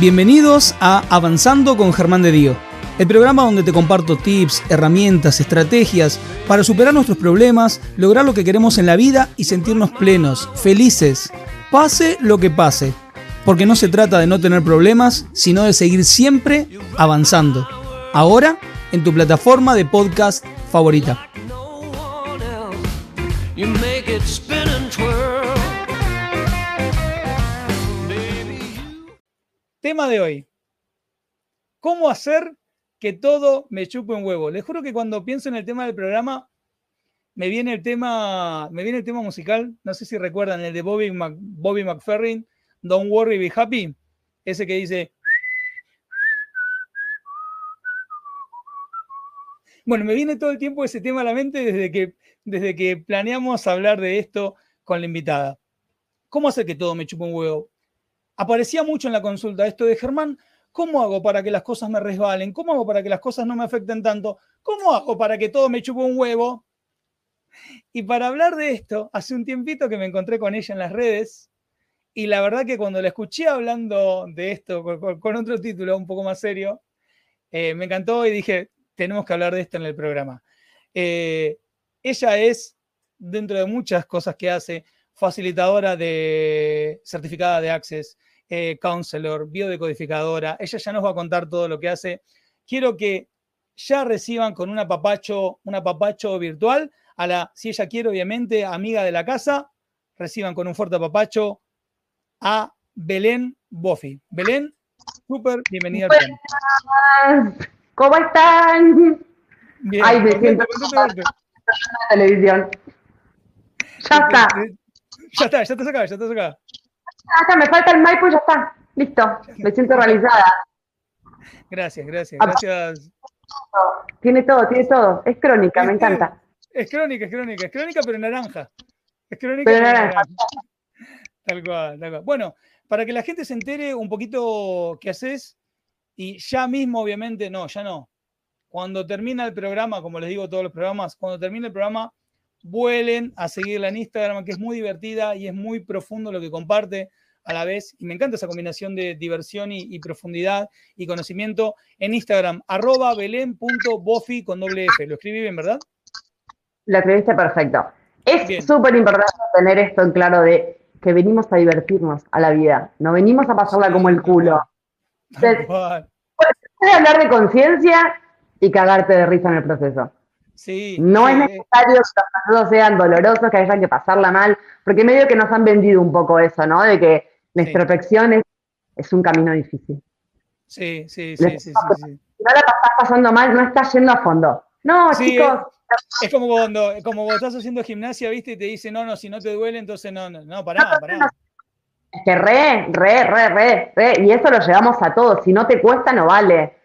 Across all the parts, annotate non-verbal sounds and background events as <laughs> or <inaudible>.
Bienvenidos a Avanzando con Germán de Dio, el programa donde te comparto tips, herramientas, estrategias para superar nuestros problemas, lograr lo que queremos en la vida y sentirnos plenos, felices, pase lo que pase. Porque no se trata de no tener problemas, sino de seguir siempre avanzando. Ahora en tu plataforma de podcast favorita. Tema de hoy. ¿Cómo hacer que todo me chupe un huevo? Les juro que cuando pienso en el tema del programa, me viene el tema, me viene el tema musical. No sé si recuerdan el de Bobby, Bobby McFerrin, Don't Worry, Be Happy. Ese que dice. Bueno, me viene todo el tiempo ese tema a la mente desde que, desde que planeamos hablar de esto con la invitada. ¿Cómo hacer que todo me chupe un huevo? Aparecía mucho en la consulta esto de Germán, ¿cómo hago para que las cosas me resbalen? ¿Cómo hago para que las cosas no me afecten tanto? ¿Cómo hago para que todo me chupe un huevo? Y para hablar de esto, hace un tiempito que me encontré con ella en las redes y la verdad que cuando la escuché hablando de esto con, otro título un poco más serio, eh, me encantó y dije, tenemos que hablar de esto en el programa. Eh, ella es, dentro de muchas cosas que hace, facilitadora de certificada de Access, eh, counselor, biodecodificadora. Ella ya nos va a contar todo lo que hace. Quiero que ya reciban con un apapacho, un apapacho virtual a la, si ella quiere, obviamente, amiga de la casa, reciban con un fuerte apapacho a Belén Bofi. Belén, súper bienvenida. ¿Cómo están? Bien, Ay, me siento la televisión. Ya está. Ya está, ya te acá, ya te acá. Acá me falta el Maipo y ya está. Listo. Me siento realizada. Gracias, gracias, gracias. Tiene todo, tiene todo. Es crónica, me encanta. Es crónica, es crónica, es crónica, pero naranja. Es crónica, pero naranja. Tal cual, tal cual. Bueno, para que la gente se entere un poquito qué haces, y ya mismo, obviamente, no, ya no. Cuando termina el programa, como les digo todos los programas, cuando termina el programa, vuelen a seguirla en Instagram, que es muy divertida y es muy profundo lo que comparte a la vez. Y me encanta esa combinación de diversión y, profundidad y conocimiento. En Instagram, arroba belén.bofi con doble F. Lo escribí bien, ¿verdad? Lo escribiste perfecto. Es súper importante tener esto en claro de que venimos a divertirnos a la vida, no venimos a pasarla como el culo. Puedes hablar de conciencia y cagarte de risa en el proceso no es necesario que los procesos sean dolorosos, que haya que pasarla mal, porque medio que nos han vendido un poco eso, ¿no? De que la introspección es, un camino difícil. Sí, sí, sí, sí, Si no la estás pasando mal, no estás yendo a fondo. No, chicos. Es como cuando, como cuando estás haciendo gimnasia, ¿viste? Y te dice, no, no, si no te duele, entonces no, no, no, pará, pará. Es que re, re, re, re, re, y eso lo llevamos a todos. Si no te cuesta, no vale.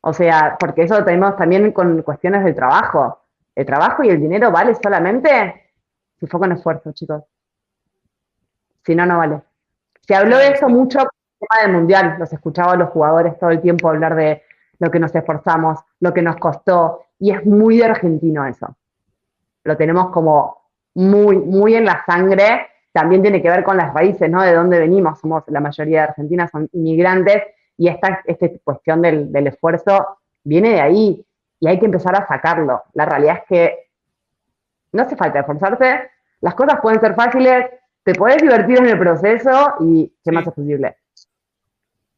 O sea, porque eso lo tenemos también con cuestiones del trabajo. El trabajo y el dinero vale solamente si fue con esfuerzo, chicos. Si no, no vale. Se habló de eso mucho en el tema del mundial. Los escuchaba a los jugadores todo el tiempo hablar de lo que nos esforzamos, lo que nos costó. Y es muy de argentino eso. Lo tenemos como muy, muy en la sangre. También tiene que ver con las raíces, ¿no? De dónde venimos. Somos, la mayoría de Argentinas son inmigrantes y esta, esta cuestión del, esfuerzo viene de ahí y hay que empezar a sacarlo. La realidad es que no hace falta esforzarse, las cosas pueden ser fáciles, te puedes divertir en el proceso y qué más es posible.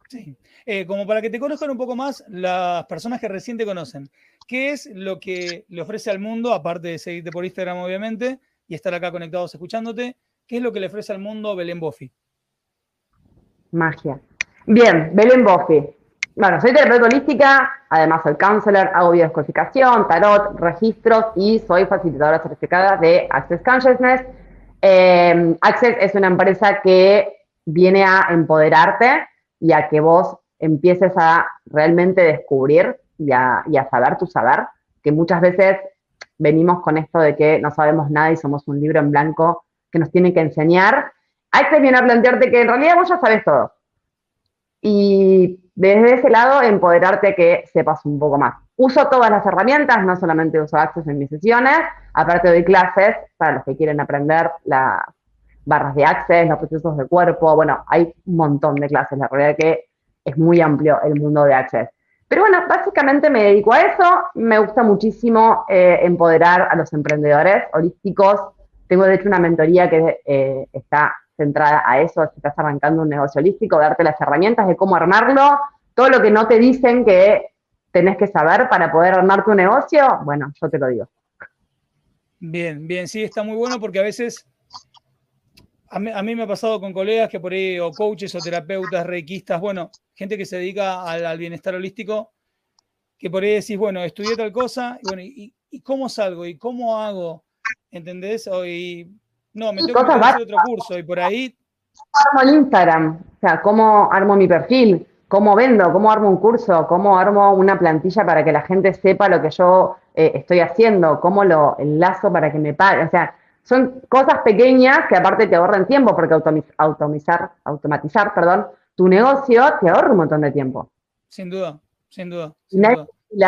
Sí. Eh, como para que te conozcan un poco más las personas que recién te conocen, ¿qué es lo que le ofrece al mundo, aparte de seguirte por Instagram obviamente y estar acá conectados escuchándote, qué es lo que le ofrece al mundo Belén Bofi? Magia. Bien, Belén Boffi. Bueno, soy terapeuta holística, además soy counselor, hago biodescodificación, tarot, registros y soy facilitadora certificada de Access Consciousness. Em, Access es una empresa que viene a empoderarte y a que vos empieces a realmente descubrir y a, a saber tu saber, que muchas veces venimos con esto de que no sabemos nada y somos un libro en blanco que nos tiene que enseñar. Access viene a plantearte que en realidad vos ya sabes todo y desde ese lado empoderarte que sepas un poco más. Uso todas las herramientas, no solamente uso Access en mis sesiones, aparte doy clases para los que quieren aprender las barras de Access, los procesos del cuerpo, bueno, hay un montón de clases, la realidad que es muy amplio el mundo de Access. Pero bueno, básicamente me dedico a eso. Me gusta muchísimo eh, empoderar a los emprendedores holísticos. Tengo de hecho una mentoría que eh, está centrada a eso, si estás arrancando un negocio holístico, darte las herramientas de cómo armarlo, todo lo que no te dicen que tenés que saber para poder armar tu negocio, bueno, yo te lo digo. Bien, bien, sí, está muy bueno porque a veces, a mí, me ha pasado con colegas que por ahí, o coaches o terapeutas, reikistas, bueno, gente que se dedica al, bienestar holístico, que por ahí decís, bueno, estudié tal cosa, y bueno, ¿y, cómo salgo? ¿Y cómo hago? ¿Entendés? O, no, me tengo que hacer otro curso, y por ahí... ¿Cómo armo el Instagram? O sea, ¿cómo armo mi perfil? ¿Cómo vendo? ¿Cómo armo un curso? ¿Cómo armo una plantilla para que la gente sepa lo que yo eh, estoy haciendo, cómo lo enlazo para que me pague. O sea, son cosas pequeñas que aparte te ahorran tiempo, porque automatizar, automatizar perdón, tu negocio te ahorra un montón de tiempo. Sin duda, sin duda. La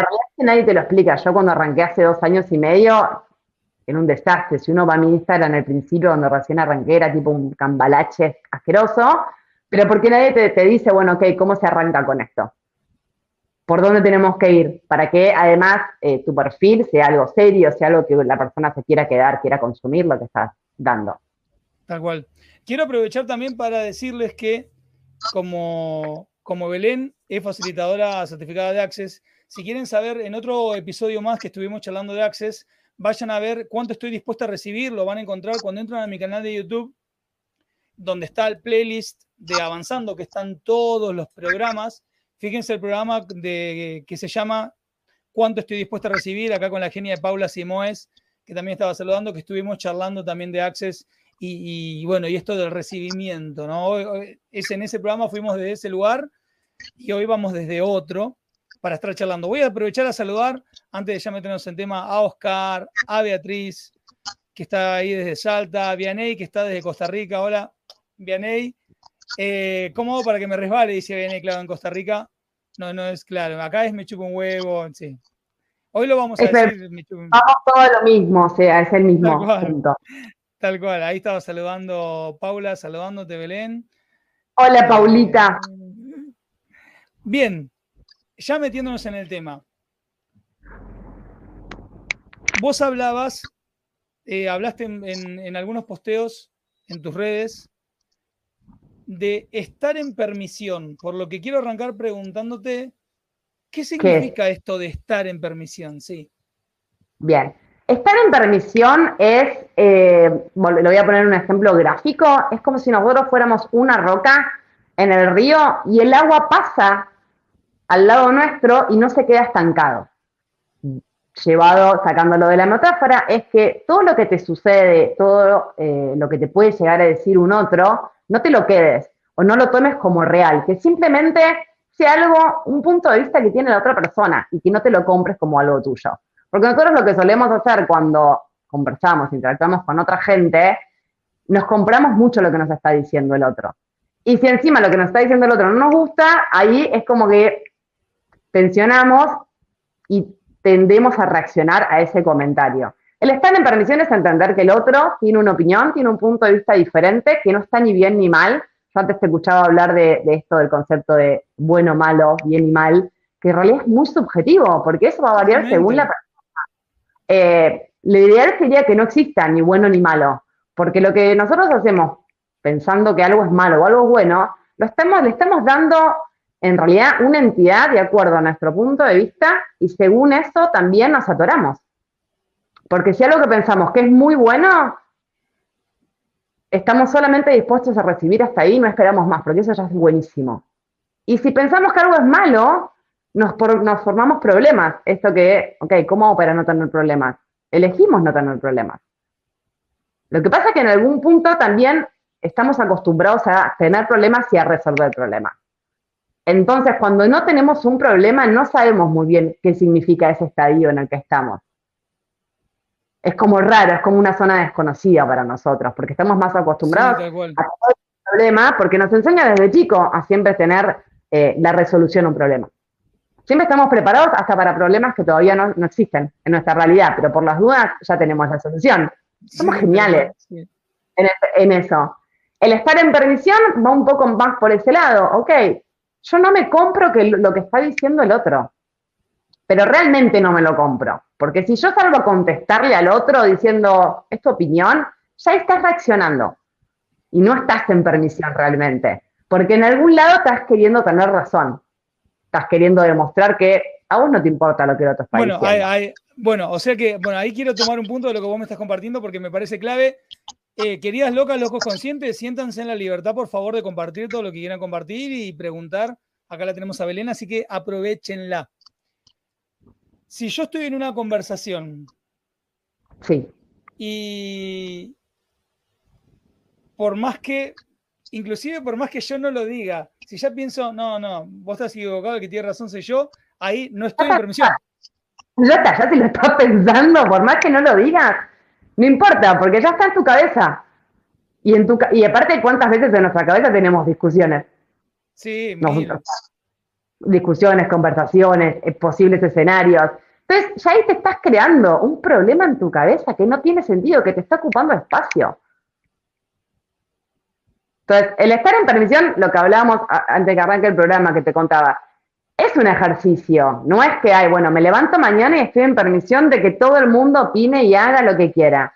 realidad es que nadie te lo explica. Yo cuando arranqué hace dos años y medio, en un desastre. Si uno va a mi Instagram al principio, donde recién arranqué, era tipo un cambalache asqueroso, pero porque nadie te, te dice, bueno, ok, ¿cómo se arranca con esto? por dónde tenemos que ir, para que además eh, tu perfil sea algo serio, sea algo que la persona se quiera quedar, quiera consumir lo que estás dando. Tal cual. Quiero aprovechar también para decirles que como, como Belén es facilitadora certificada de Access, si quieren saber en otro episodio más que estuvimos charlando de Access, vayan a ver cuánto estoy dispuesta a recibir, lo van a encontrar cuando entran a mi canal de YouTube, donde está el playlist de Avanzando, que están todos los programas Fíjense el programa de, que se llama ¿Cuánto estoy dispuesto a recibir? Acá con la genia de Paula Simoes, que también estaba saludando, que estuvimos charlando también de Access y, bueno, y esto del recibimiento, ¿no? Es en ese programa fuimos desde ese lugar y hoy vamos desde otro para estar charlando. Voy a aprovechar a saludar, antes de ya meternos en tema, a Oscar, a Beatriz, que está ahí desde Salta, a Vianey, que está desde Costa Rica. Hola, Vianey. Eh, ¿Cómo hago para que me resbale? Dice viene claro en Costa Rica. No, no es claro. Acá es me chupo un huevo, sí. Hoy lo vamos a decir. Vamos todo lo mismo, o sea, es el mismo Tal cual. Tal cual. Ahí estaba saludando Paula, saludándote, Belén. Hola, Paulita. Bien, ya metiéndonos en el tema. Vos hablabas, eh, hablaste en algunos posteos en tus redes de estar en permisión, por lo que quiero arrancar preguntándote, ¿qué significa esto de estar en permisión? Sí. Bien. Estar en permisión es, eh, lo voy a poner un ejemplo gráfico, es como si nosotros fuéramos una roca en el río y el agua pasa al lado nuestro y no se queda estancado. Llevado, sacándolo de la metáfora, es que todo lo que te sucede, todo eh, lo que te puede llegar a decir un otro, no te lo quedes o no lo tomes como real, que simplemente sea algo, un punto de vista que tiene la otra persona y que no te lo compres como algo tuyo. Porque nosotros lo que solemos hacer cuando conversamos, interactuamos con otra gente, nos compramos mucho lo que nos está diciendo el otro. Y si encima lo que nos está diciendo el otro no nos gusta, ahí es como que tensionamos y tendemos a reaccionar a ese comentario. El estar en permisión es entender que el otro tiene una opinión, tiene un punto de vista diferente, que no está ni bien ni mal. Yo antes te escuchaba hablar de, esto, del concepto de bueno, malo, bien y mal, que en realidad es muy subjetivo, porque eso va a variar según la persona. Eh, lo ideal sería que no exista ni bueno ni malo, porque lo que nosotros hacemos pensando que algo es malo o algo es bueno, lo estamos, le estamos dando en realidad una entidad de acuerdo a nuestro punto de vista y según eso también nos atoramos. Porque si algo que pensamos que es muy bueno, estamos solamente dispuestos a recibir hasta ahí, no esperamos más, porque eso ya es buenísimo. Y si pensamos que algo es malo, nos, formamos problemas. Esto que, ok, ¿cómo hago para no tener problemas? Elegimos no tener problemas. Lo que pasa es que en algún punto también estamos acostumbrados a tener problemas y a resolver problemas. Entonces, cuando no tenemos un problema, no sabemos muy bien qué significa ese estadio en el que estamos es como raro, es como una zona desconocida para nosotros, porque estamos más acostumbrados a todo el problema, porque nos enseña desde chico a siempre tener eh, la resolución a un problema. Siempre estamos preparados hasta para problemas que todavía no, existen en nuestra realidad, pero por las dudas ya tenemos la solución. Somos geniales en, en, eso. El estar en permisión va un poco más por ese lado, ok, yo no me compro que lo que está diciendo el otro. Pero realmente no me lo compro. Porque si yo salgo a contestarle al otro diciendo, es tu opinión, ya estás reaccionando. Y no estás en permisión realmente. Porque en algún lado estás queriendo tener razón. Estás queriendo demostrar que a vos no te importa lo que el otro está bueno, diciendo. bueno, o sea que, bueno, ahí quiero tomar un punto de lo que vos me estás compartiendo porque me parece clave. Eh, queridas locas, locos conscientes, siéntanse en la libertad, por favor, de compartir todo lo que quieran compartir y preguntar. Acá la tenemos a Belén, así que aprovechenla. Si yo estoy en una conversación sí. y por más que, inclusive por más que yo no lo diga, si ya pienso, no, no, vos estás equivocado, el que tiene razón soy yo, ahí no estoy en permisión. <laughs> Ya está, ya te lo estás pensando, por más que no lo digas, no importa, porque ya está en tu cabeza. Y, en tu, y aparte, ¿cuántas veces en nuestra cabeza tenemos discusiones? Sí, discusiones, conversaciones, eh, posibles escenarios. Entonces, ya ahí te estás creando un problema en tu cabeza que no tiene sentido, que te está ocupando espacio. Entonces, el estar en permisión, lo que hablábamos antes de que arranque el programa que te contaba, es un ejercicio. No es que, ay, bueno, me levanto mañana y estoy en permisión de que todo el mundo opine y haga lo que quiera.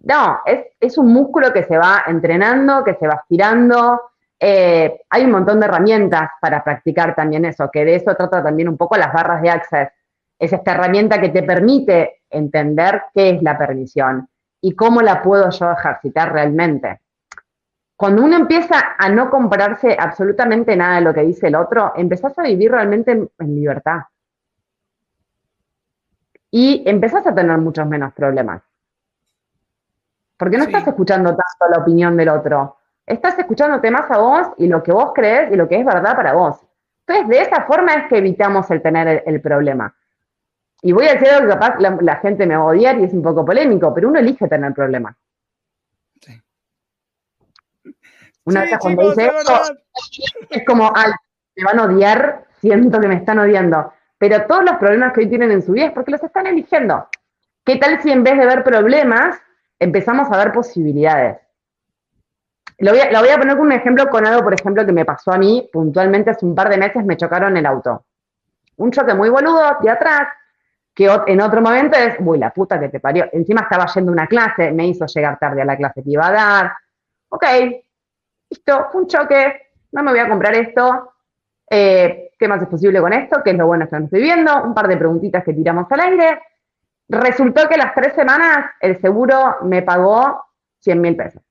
No, es, un músculo que se va entrenando, que se va estirando. Eh, hay un montón de herramientas para practicar también eso, que de eso trata también un poco las barras de Access. Es esta herramienta que te permite entender qué es la permisión y cómo la puedo yo ejercitar realmente cuando uno empieza a no comprarse absolutamente nada de lo que dice el otro, empezás a vivir realmente en, libertad. Y empezás a tener muchos menos problemas. Porque no estás escuchando tanto la opinión del otro. Estás escuchándote más a vos y lo que vos crees y lo que es verdad para vos. Entonces, de esa forma es que evitamos el tener el, problema. Y voy a decir algo que capaz la, la, gente me va a odiar y es un poco polémico, pero uno elige tener problemas. Una vez cuando dice es como, ay, me van a odiar, siento que me están odiando. Pero todos los problemas que hoy tienen en su vida es porque los están eligiendo. ¿Qué tal si en vez de ver problemas, empezamos a ver posibilidades? Lo voy, a, voy a poner como un ejemplo con algo, por ejemplo, que me pasó a mí puntualmente hace un par de meses, me chocaron el auto. Un choque muy boludo de atrás, que en otro momento es, uy, la puta que te parió. Encima estaba yendo a una clase, me hizo llegar tarde a la clase que iba a dar. Ok, listo, un choque, no me voy a comprar esto, eh, ¿qué más es posible con esto? ¿Qué es lo bueno que estoy viendo? Un par de preguntitas que tiramos al aire. Resultó que las tres semanas el seguro me pagó 100 mil pesos.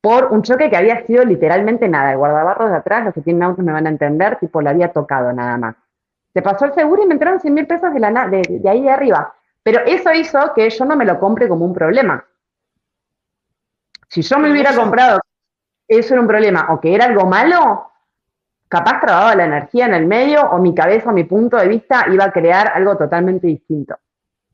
Por un choque que había sido literalmente nada. El guardabarros de atrás, los que tienen autos me van a entender, tipo, lo había tocado nada más. Se pasó el seguro y me entraron 100 mil pesos de, de ahí de arriba. Pero eso hizo que yo no me lo compre como un problema. Si yo me hubiera comprado, eso era un problema, o que era algo malo, capaz trababa la energía en el medio, o mi cabeza, o mi punto de vista iba a crear algo totalmente distinto.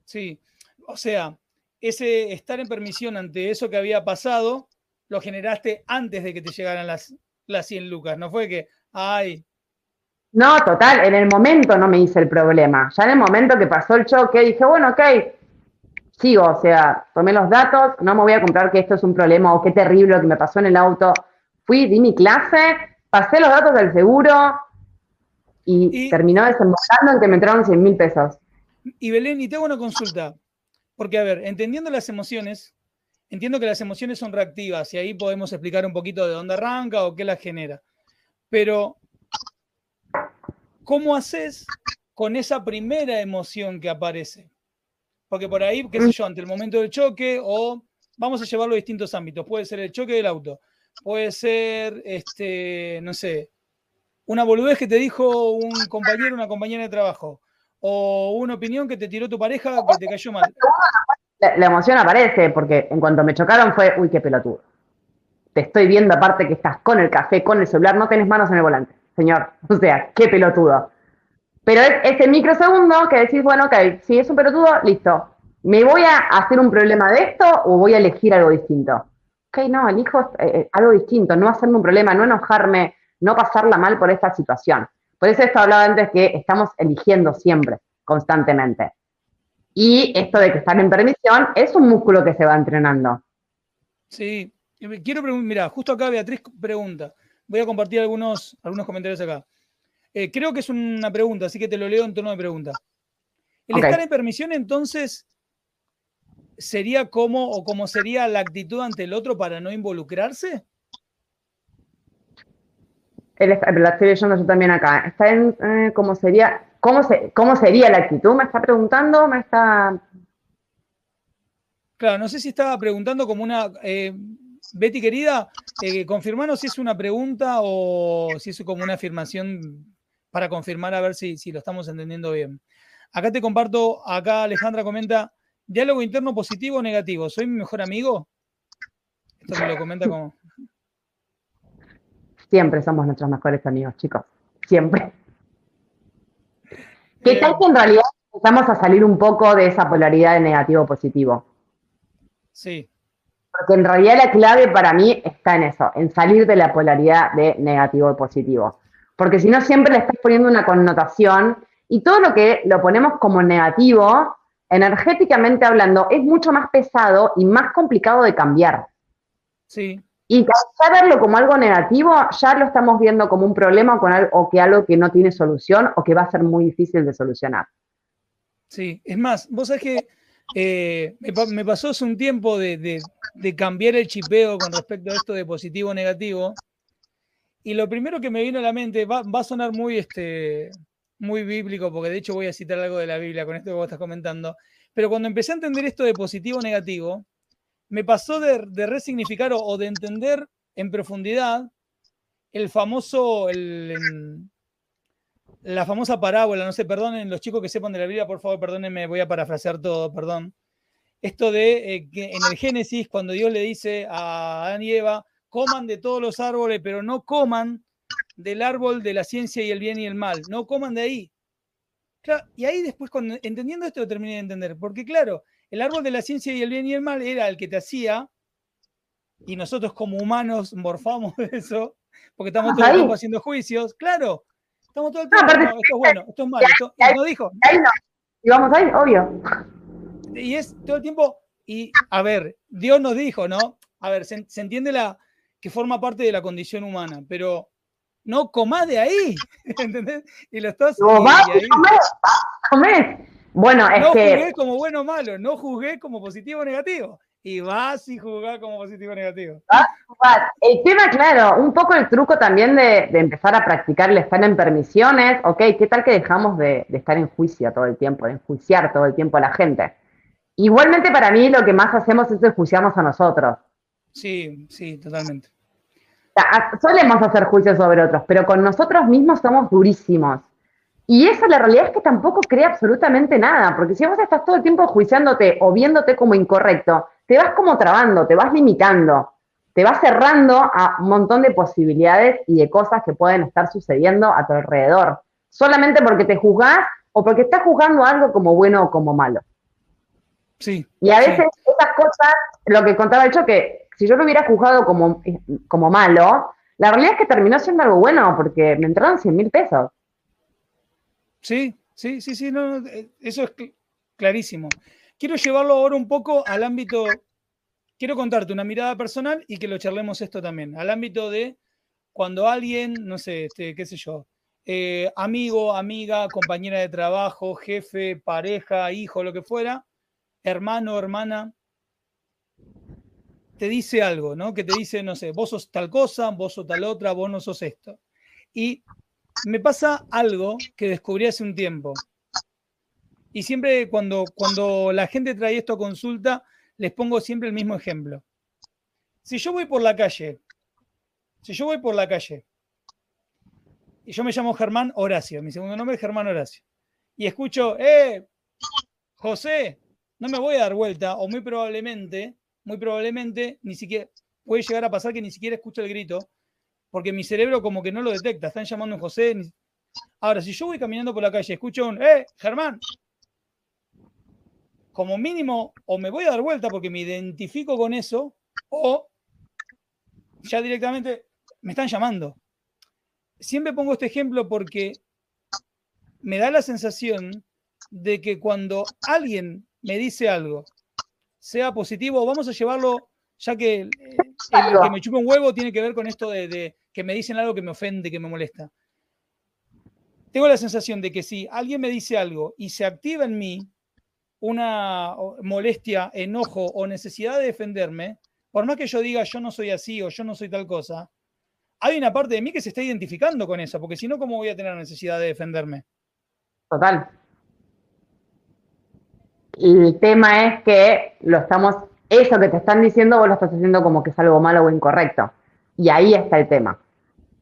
Sí, o sea, ese estar en permisión ante eso que había pasado, lo generaste antes de que te llegaran las, las 100 lucas, no fue que, ay. No, total, en el momento no me hice el problema. Ya en el momento que pasó el choque, dije, bueno, ok, sigo, o sea, tomé los datos, no me voy a comprar que esto es un problema o qué terrible lo que me pasó en el auto. Fui, di mi clase, pasé los datos del seguro y, terminó desembocando en que me entraron 100 mil pesos. Y Belén, y te hago una consulta, porque a ver, entendiendo las emociones, entiendo que las emociones son reactivas y ahí podemos explicar un poquito de dónde arranca o qué las genera. Pero, ¿cómo haces con esa primera emoción que aparece? Porque por ahí, qué sé yo, ante el momento del choque o vamos a llevarlo a distintos ámbitos. Puede ser el choque del auto, puede ser, este, no sé, una boludez que te dijo un compañero, una compañera de trabajo, o una opinión que te tiró tu pareja que te cayó mal. La, emoción aparece porque en cuanto me chocaron fue, uy, qué pelotudo. Te estoy viendo aparte que estás con el café, con el celular, no tenés manos en el volante, señor. O sea, qué pelotudo. Pero es ese microsegundo que decís, bueno, ok, si es un pelotudo, listo. ¿Me voy a hacer un problema de esto o voy a elegir algo distinto? Ok, no, elijo eh, eh, algo distinto, no hacerme un problema, no enojarme, no pasarla mal por esta situación. Por eso esto hablaba antes que estamos eligiendo siempre, constantemente. Y esto de que estar en permisión es un músculo que se va entrenando. Sí, quiero preguntar, mira, justo acá Beatriz pregunta. Voy a compartir algunos, algunos comentarios acá. Eh, creo que es una pregunta, así que te lo leo en tono de pregunta. ¿El estar en permisión entonces sería como o como sería la actitud ante el otro para no involucrarse? la estoy leyendo yo también acá. Está en eh, cómo sería, cómo, se, cómo sería la actitud, me está preguntando, me está. Claro, no sé si estaba preguntando como una. Eh, Betty querida, eh, confirmanos si es una pregunta o si es como una afirmación para confirmar a ver si, si lo estamos entendiendo bien. Acá te comparto, acá Alejandra comenta, diálogo interno positivo o negativo, ¿soy mi mejor amigo? Esto me lo comenta como... Siempre somos nuestros mejores amigos, chicos. Siempre. ¿Qué tal que en realidad empezamos a salir un poco de esa polaridad de negativo-positivo? Sí. Porque en realidad la clave para mí está en eso, en salir de la polaridad de negativo y positivo. Porque si no, siempre le estás poniendo una connotación y todo lo que lo ponemos como negativo, energéticamente hablando, es mucho más pesado y más complicado de cambiar. Sí. Y ya verlo como algo negativo, ya lo estamos viendo como un problema o, que algo que no tiene solución o que va a ser muy difícil de solucionar. Sí, es más, vos sabés que eh, me, pasó hace un tiempo de, cambiar el chipeo con respecto a esto de positivo o negativo. Y lo primero que me vino a la mente, va, a sonar muy, este, muy bíblico, porque de hecho voy a citar algo de la Biblia con esto que vos estás comentando. Pero cuando empecé a entender esto de positivo o negativo, me pasó de, resignificar o, de entender en profundidad el famoso, la famosa parábola, no sé, perdonen los chicos que sepan de la Biblia, por favor, perdónenme, voy a parafrasear todo, perdón. Esto de eh, que en el Génesis, cuando Dios le dice a Adán y Eva, coman de todos los árboles, pero no coman del árbol de la ciencia y el bien y el mal, no coman de ahí. y ahí después, cuando, entendiendo esto, lo terminé de entender, porque claro, el árbol de la ciencia y el bien y el mal era el que te hacía, y nosotros como humanos morfamos de <laughs> eso, porque estamos todo el tiempo haciendo juicios, claro, estamos todo el tiempo, esto es bueno, esto es malo, esto, y no dijo. Ahí no. Y vamos ahí, obvio. Y es todo el tiempo, y a ver, Dios nos dijo, ¿no? A ver, se, entiende la que forma parte de la condición humana, pero no comás de ahí, <laughs> ¿entendés? Y lo estás... No, comés, bueno, es no que. No juzgué como bueno o malo, no juzgué como positivo o negativo. Y vas y juzgar como positivo o negativo. El tema, claro, un poco el truco también de, empezar a practicar el estar en permisiones. Ok, ¿qué tal que dejamos de, estar en juicio todo el tiempo, de enjuiciar todo el tiempo a la gente? Igualmente, para mí, lo que más hacemos es enjuiciarnos a nosotros. Sí, sí, totalmente. Solemos hacer juicios sobre otros, pero con nosotros mismos somos durísimos. Y eso la realidad es que tampoco crea absolutamente nada, porque si vos estás todo el tiempo juiciándote o viéndote como incorrecto, te vas como trabando, te vas limitando, te vas cerrando a un montón de posibilidades y de cosas que pueden estar sucediendo a tu alrededor, solamente porque te juzgás o porque estás juzgando algo como bueno o como malo. Sí. Y a veces esas cosas, lo que contaba hecho que si yo lo hubiera juzgado como, como malo, la realidad es que terminó siendo algo bueno porque me entraron 100 mil pesos. Sí, sí, sí, sí, eh, eso es clarísimo. Quiero llevarlo ahora un poco al ámbito, quiero contarte una mirada personal y que lo charlemos esto también, al ámbito de cuando alguien, no sé, este, qué sé yo, eh, amigo, amiga, compañera de trabajo, jefe, pareja, hijo, lo que fuera, hermano, hermana, te dice algo, ¿no? Que te dice, no sé, vos sos tal cosa, vos sos tal otra, vos no sos esto. Y me pasa algo que descubrí hace un tiempo. Y siempre cuando, cuando la gente trae esto a consulta, les pongo siempre el mismo ejemplo. Si yo voy por la calle, si yo voy por la calle, y yo me llamo Germán Horacio, mi segundo nombre es Germán Horacio, y escucho, eh, José, no me voy a dar vuelta, o muy probablemente, muy probablemente, ni siquiera, puede llegar a pasar que ni siquiera escucho el grito, porque mi cerebro como que no lo detecta, están llamando a José. Ahora, si yo voy caminando por la calle y escucho un, ¡eh, Germán! Como mínimo, o me voy a dar vuelta porque me identifico con eso, o ya directamente me están llamando. Siempre pongo este ejemplo porque me da la sensación de que cuando alguien me dice algo, sea positivo, vamos a llevarlo ya que el, que me chupa un huevo tiene que ver con esto de, que me dicen algo que me ofende, que me molesta. Tengo la sensación de que si alguien me dice algo y se activa en mí una molestia, enojo o necesidad de defenderme, por más que yo diga yo no soy así o yo no soy tal cosa, hay una parte de mí que se está identificando con eso, porque si no, ¿cómo voy a tener necesidad de defenderme? Total. El tema es que lo estamos, eso que te están diciendo, vos lo estás haciendo como que es algo malo o incorrecto. Y ahí está el tema.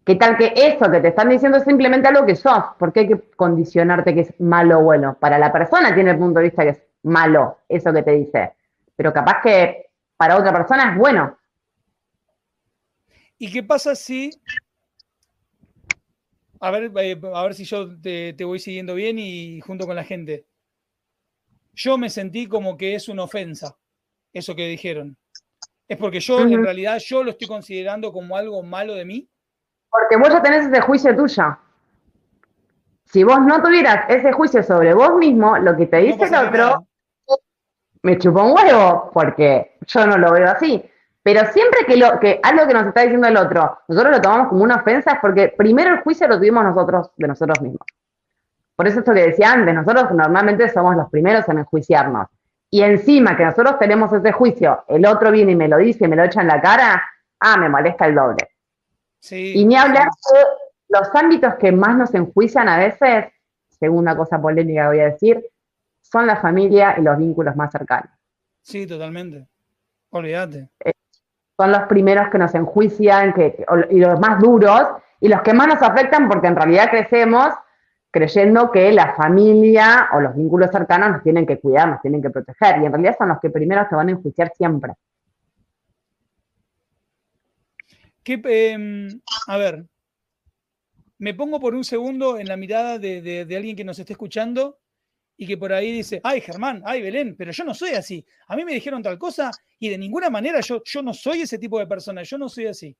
¿Qué tal que eso que te están diciendo es simplemente algo que sos? ¿Por qué hay que condicionarte que es malo o bueno? Para la persona tiene el punto de vista que es malo eso que te dice. Pero capaz que para otra persona es bueno. ¿Y qué pasa si... A ver, eh, a ver si yo te, te voy siguiendo bien y junto con la gente yo me sentí como que es una ofensa, eso que dijeron. ¿Es porque yo en realidad yo lo estoy considerando como algo malo de mí? Porque vos ya tenés ese juicio tuyo. Si vos no tuvieras ese juicio sobre vos mismo, lo que te dice el otro, me chupó un huevo, porque yo no lo veo así. Pero siempre que, lo, que algo que nos está diciendo el otro, nosotros lo tomamos como una ofensa, es porque primero el juicio lo tuvimos nosotros de nosotros mismos. Por eso esto que decía antes, nosotros normalmente somos los primeros en enjuiciarnos. Y encima que nosotros tenemos ese juicio, el otro viene y me lo dice y me lo echa en la cara, ah, me molesta el doble. y ni hablar de los ámbitos que más nos enjuician a veces, segunda cosa polémica que voy a decir, son la familia y los vínculos más cercanos. Sí, totalmente. Olvídate. Eh, son los primeros que nos enjuician que, y los más duros y los que más nos afectan porque en realidad crecemos creyendo que la familia o los vínculos cercanos nos tienen que cuidar, nos tienen que proteger, y en realidad son los que primero se van a enjuiciar siempre. Em, a ver, me pongo por un segundo en la mirada de, alguien que nos esté escuchando y que por ahí dice, ay Germán, ay Belén, pero yo no soy así. A mí me dijeron tal cosa y de ninguna manera yo, yo no soy ese tipo de persona, yo no soy así.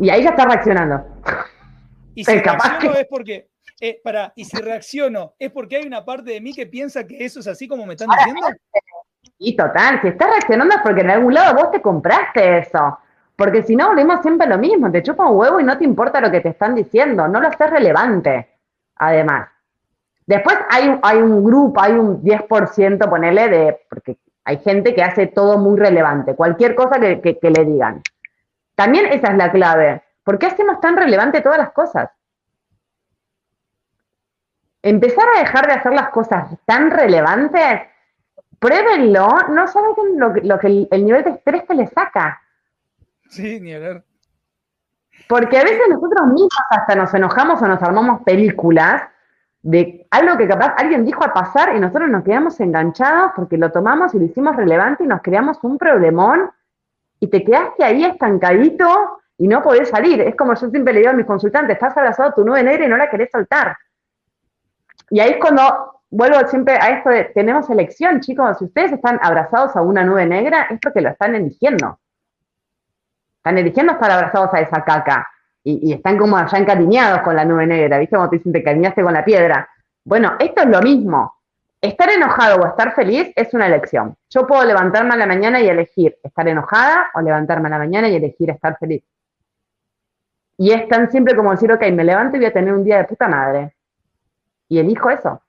Y ahí ya está reaccionando. Y si <laughs> reacciono es porque, eh, para, y si <laughs> reacciono, ¿es porque hay una parte de mí que piensa que eso es así como me están diciendo? Y total, si estás reaccionando es porque en algún lado vos te compraste eso. Porque si no, volvemos siempre lo mismo, te chupa un huevo y no te importa lo que te están diciendo, no lo haces relevante, además. Después hay, hay un grupo, hay un 10%, ponele, de, porque hay gente que hace todo muy relevante, cualquier cosa que, que le digan. También esa es la clave. ¿Por qué hacemos tan relevante todas las cosas? Empezar a dejar de hacer las cosas tan relevantes, pruébenlo, no saben lo, que el, nivel de estrés que les saca. Sí, ni ver. Porque a veces nosotros mismos hasta nos enojamos o nos armamos películas de algo que capaz alguien dijo a pasar y nosotros nos quedamos enganchados porque lo tomamos y lo hicimos relevante y nos creamos un problemón y te quedaste ahí estancadito y no podés salir. Es como yo siempre le digo a mis consultantes, estás abrazado a tu nube negra y no la querés soltar. Y ahí es cuando vuelvo siempre a esto de, tenemos elección, chicos, si ustedes están abrazados a una nube negra, es porque lo están eligiendo. Están eligiendo estar abrazados a esa caca. Y, están como allá encariñados con la nube negra, ¿viste? Como te dicen, te cariñaste con la piedra. Bueno, esto es lo mismo. Estar enojado o estar feliz es una elección. Yo puedo levantarme a la mañana y elegir estar enojada o levantarme a la mañana y elegir estar feliz. Y es tan simple como decir, ok, me levanto y voy a tener un día de puta madre y elijo eso.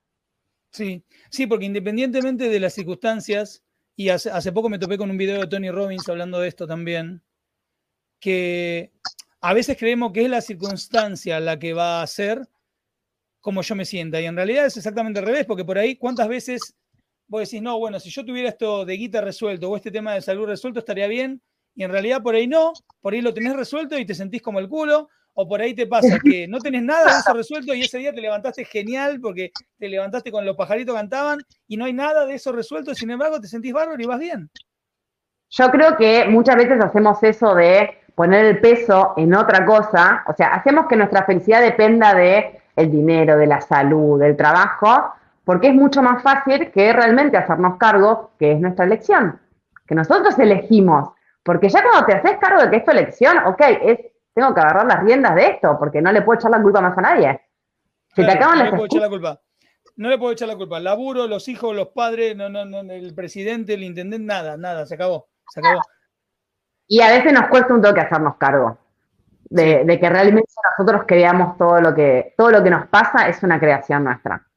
Sí, sí, porque independientemente de las circunstancias, y hace, hace poco me topé con un video de Tony Robbins hablando de esto también, que a veces creemos que es la circunstancia la que va a hacer como yo me sienta, y en realidad es exactamente al revés, porque por ahí, ¿cuántas veces vos decís, no, bueno, si yo tuviera esto de guita resuelto o este tema de salud resuelto, estaría bien, y en realidad por ahí no, por ahí lo tenés resuelto y te sentís como el culo, o por ahí te pasa que <laughs> no tenés nada de eso resuelto y ese día te levantaste genial porque te levantaste con los pajaritos cantaban y no hay nada de eso resuelto, sin embargo te sentís bárbaro y vas bien. Yo creo que muchas veces hacemos eso de poner el peso en otra cosa, o sea, hacemos que nuestra felicidad dependa de el dinero, de la salud, del trabajo, porque es mucho más fácil que realmente hacernos cargo, que es nuestra elección, que nosotros elegimos, porque ya cuando te haces cargo de que es tu elección, ok, es tengo que agarrar las riendas de esto, porque no le puedo echar la culpa más a nadie. no le puedo echar la culpa. No le puedo echar la culpa. Laburo, los hijos, los padres, no, no, no, el presidente, el intendente, nada, nada, se acabó. Se acabó. Y a veces nos cuesta un toque hacernos cargo de, de, que realmente nosotros creamos todo lo que, todo lo que nos pasa es una creación nuestra.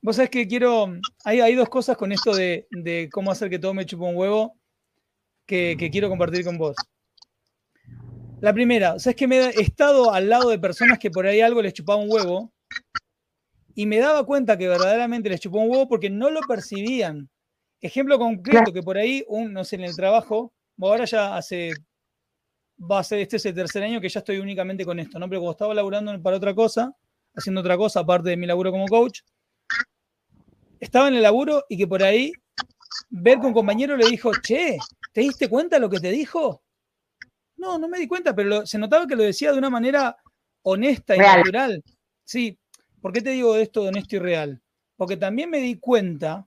Vos sabés que quiero. Hay, hay dos cosas con esto de, de, cómo hacer que todo me chupa un huevo que, que, quiero compartir con vos. La primera, sabes que me he estado al lado de personas que por ahí algo les chupaba un huevo y me daba cuenta que verdaderamente les chupó un huevo porque no lo percibían. Ejemplo concreto, que por ahí, un, no sé, en el trabajo, ahora ya hace, va a ser este es el tercer año que ya estoy únicamente con esto, ¿no? Pero cuando estaba laburando para otra cosa, haciendo otra cosa, aparte de mi laburo como coach, estaba en el laburo y que por ahí ver que un compañero le dijo, che, ¿te diste cuenta de lo que te dijo? No, no me di cuenta, pero se notaba que lo decía de una manera honesta y natural. Sí, ¿por qué te digo esto de honesto y real? Porque también me di cuenta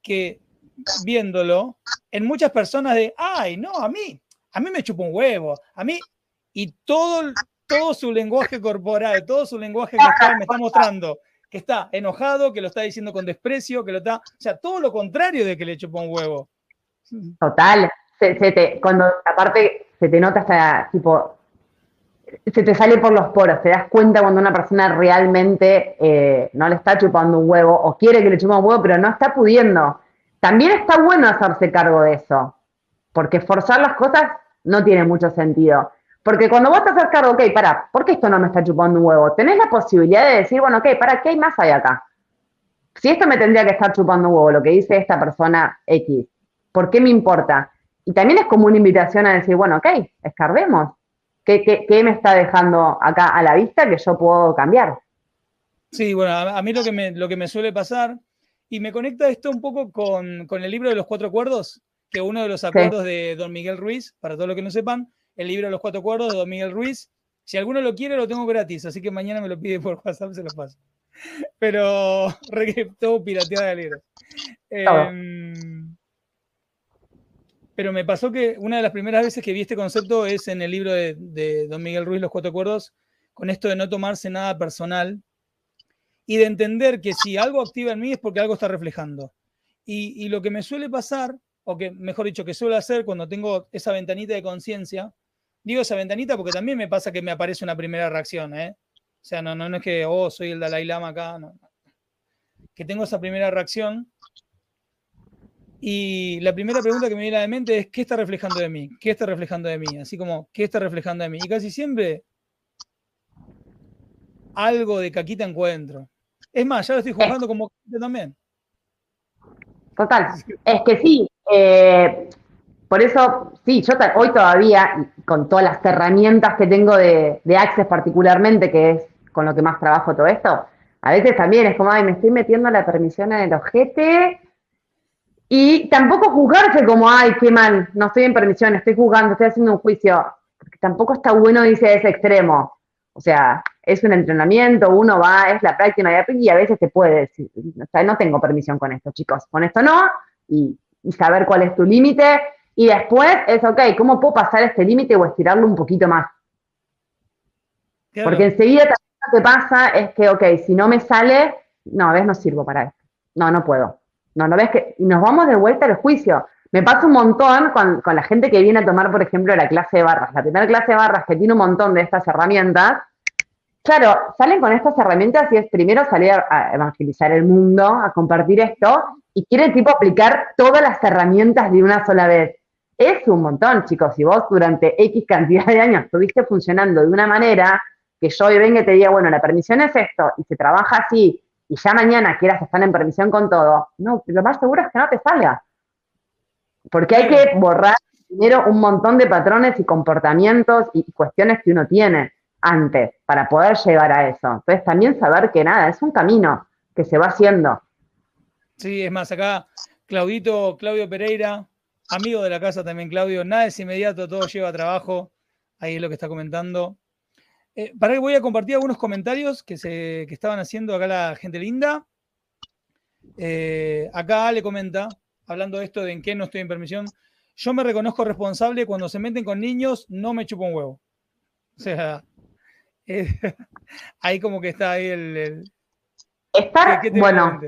que viéndolo, en muchas personas de, ay, no, a mí, a mí me chupa un huevo, a mí, y todo, todo su lenguaje corporal, todo su lenguaje corporal me está mostrando que está enojado, que lo está diciendo con desprecio, que lo está. O sea, todo lo contrario de que le chupó un huevo. Total. Se, te, cuando aparte se te nota hasta tipo. Se te sale por los poros, te das cuenta cuando una persona realmente eh, no le está chupando un huevo o quiere que le chupe un huevo, pero no está pudiendo. También está bueno hacerse cargo de eso, porque forzar las cosas no tiene mucho sentido. Porque cuando vos te haces cargo, ok, para, ¿por qué esto no me está chupando un huevo? Tenés la posibilidad de decir, bueno, ok, para, ¿qué hay más ahí acá? Si esto me tendría que estar chupando un huevo, lo que dice esta persona X, ¿por qué me importa? Y también es como una invitación a decir, bueno, ok, escarbemos. ¿Qué, qué, me está dejando acá a la vista que yo puedo cambiar? Sí, bueno, a, mí lo que, me, lo que me suele pasar, y me conecta esto un poco con, con el libro de los cuatro acuerdos, que uno de los acuerdos de Don Miguel Ruiz, para todos los que no sepan, el libro de los cuatro acuerdos de Don Miguel Ruiz. Si alguno lo quiere, lo tengo gratis, así que mañana me lo pide por WhatsApp, se lo paso. Pero <laughs> todo pirateado de libros. Em, pero me pasó que una de las primeras veces que vi este concepto es en el libro de, Don Miguel Ruiz, Los Cuatro Acuerdos, con esto de no tomarse nada personal y de entender que si algo activa en mí es porque algo está reflejando. Y, lo que me suele pasar, o que mejor dicho, que suele hacer cuando tengo esa ventanita de conciencia, Digo esa ventanita porque también me pasa que me aparece una primera reacción, ¿eh? O sea, no, no, es que, oh, soy el Dalai Lama acá, no. Que tengo esa primera reacción. Y la primera pregunta que me viene a la mente es, ¿qué está reflejando de mí? ¿Qué está reflejando de mí? Así como, ¿qué está reflejando de mí? Y casi siempre algo de caquita encuentro. Es más, ya lo estoy jugando como también. Total. Es que sí. Eh, por eso, sí, yo hoy todavía, con todas las herramientas que tengo de, Access particularmente, que es con lo que más trabajo todo esto, a veces también es como, ay, me estoy metiendo la permisión en el ojete. Y tampoco juzgarse como, ay, qué mal, no estoy en permisión, estoy jugando, estoy haciendo un juicio. Porque tampoco está bueno irse ese extremo. O sea, es un entrenamiento, uno va, es la práctica y a veces te puede decir, o sea, no tengo permisión con esto, chicos, con esto no, y saber cuál es tu límite y después es, ok, ¿cómo puedo pasar este límite o estirarlo un poquito más? Porque enseguida lo que pasa es que, ok, si no me sale, no, ves, no sirvo para esto. No, no puedo. No, no ves que y nos vamos de vuelta al juicio. Me pasa un montón con, la gente que viene a tomar, por ejemplo, la clase de barras. La primera clase de barras que tiene un montón de estas herramientas. Claro, salen con estas herramientas y es primero salir a evangelizar el mundo, a compartir esto, y quieren tipo aplicar todas las herramientas de una sola vez. Es un montón, chicos. Si vos durante X cantidad de años estuviste funcionando de una manera que yo hoy venga y te diga, bueno, la permisión es esto, y se trabaja así, y ya mañana quieras estar en permisión con todo, no, lo más seguro es que no te salga. Porque hay que borrar primero un montón de patrones y comportamientos y cuestiones que uno tiene antes para poder llegar a eso. Entonces también saber que nada, es un camino que se va haciendo. Sí, es más, acá Claudito, Claudio Pereira, Amigo de la casa también, Claudio. Nada es inmediato, todo lleva trabajo. Ahí es lo que está comentando. Eh, para que voy a compartir algunos comentarios que, se, estaban haciendo acá la gente linda. Eh, acá le comenta, hablando de esto de en qué no estoy en permisión. Yo me reconozco responsable cuando se meten con niños, no me chupo un huevo. O sea, <laughs> ahí como que está ahí el. estar, bueno,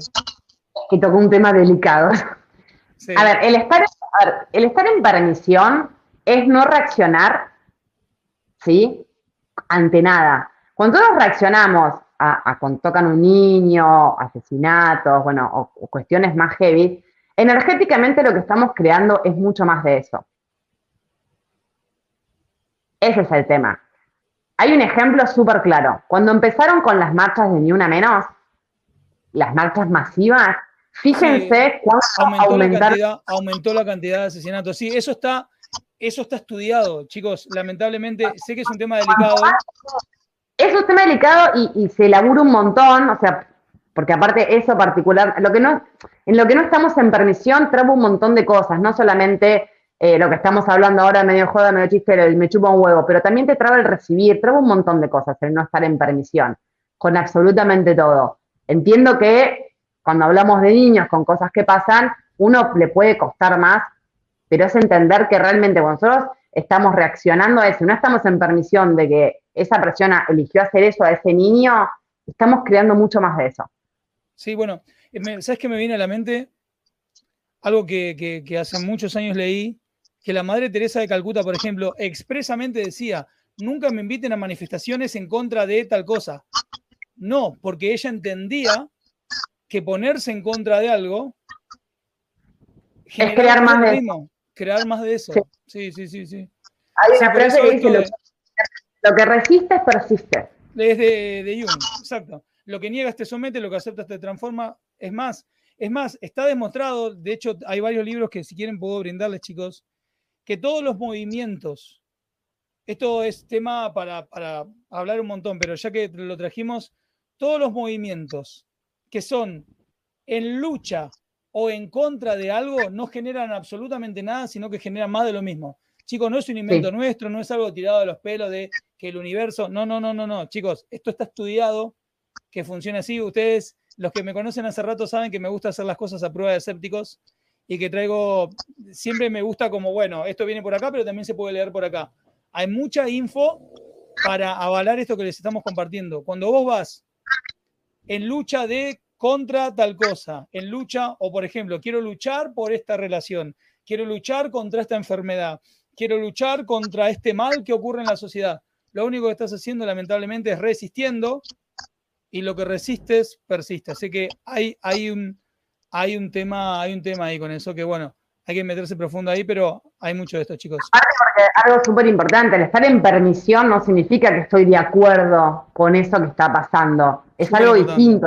que tocó un tema delicado. A ver, el estar a ver, el estar en permisión es no reaccionar, ¿sí? Ante nada. Cuando nosotros reaccionamos a, cuando tocan un niño, asesinatos, bueno, o, cuestiones más heavy, energéticamente lo que estamos creando es mucho más de eso. Ese es el tema. Hay un ejemplo súper claro. Cuando empezaron con las marchas de Ni Una Menos, las marchas masivas, fíjense cuánto aumentó, la cantidad, aumentó la cantidad de asesinatos. Sí, eso está, eso está estudiado, chicos. Lamentablemente, sé que es un tema delicado. Es un tema delicado y, se elabora un montón, o sea, porque aparte eso particular, lo que no, en lo que no estamos en permisión, traba un montón de cosas, no solamente eh, lo que estamos hablando ahora, medio joda, medio chiste, me chupa un huevo, pero también te traba el recibir, traba un montón de cosas el no estar en permisión, con absolutamente todo. Entiendo que cuando hablamos de niños con cosas que pasan, uno le puede costar más, pero es entender que realmente nosotros estamos reaccionando a eso, no estamos en permisión de que esa persona eligió hacer eso a ese niño, estamos creando mucho más de eso. Sí, bueno, eh, ¿sabes qué me viene a la mente? Algo que, hace muchos años leí, que la Madre Teresa de Calcuta, por ejemplo, expresamente decía, nunca me inviten a manifestaciones en contra de tal cosa. No, porque ella entendía que ponerse en contra de algo es crear más de. Crear más de eso. Sí, sí, sí, sí. Hay una frase que dice, lo, que resiste persiste. Es de, de Jung, exacto. Lo que niegas te somete, lo que aceptas te transforma. Es más, es más, está demostrado, de hecho hay varios libros que si quieren puedo brindarles, chicos, que todos los movimientos, esto es tema para, para hablar un montón, pero ya que lo trajimos, todos los movimientos que son en lucha o en contra de algo no generan absolutamente nada, sino que generan más de lo mismo. Chicos, no es un invento nuestro, no es algo tirado de los pelos de que el universo. No, no, no, no, no. Chicos, esto está estudiado, que funciona así. Ustedes, los que me conocen hace rato, saben que me gusta hacer las cosas a prueba de escépticos y que traigo. Siempre me gusta como, bueno, esto viene por acá, pero también se puede leer por acá. Hay mucha info para avalar esto que les estamos compartiendo. Cuando vos vas en lucha de contra tal cosa, en lucha, o por ejemplo, quiero luchar por esta relación, quiero luchar contra esta enfermedad, quiero luchar contra este mal que ocurre en la sociedad. Lo único que estás haciendo, lamentablemente, es resistiendo y lo que resistes persiste. Así que hay, hay, un, hay, un tema, hay un tema ahí con eso que, bueno, hay que meterse profundo ahí, pero hay mucho de esto, chicos. porque algo súper importante, el estar en permisión no significa que estoy de acuerdo con eso que está pasando. Es algo distinto.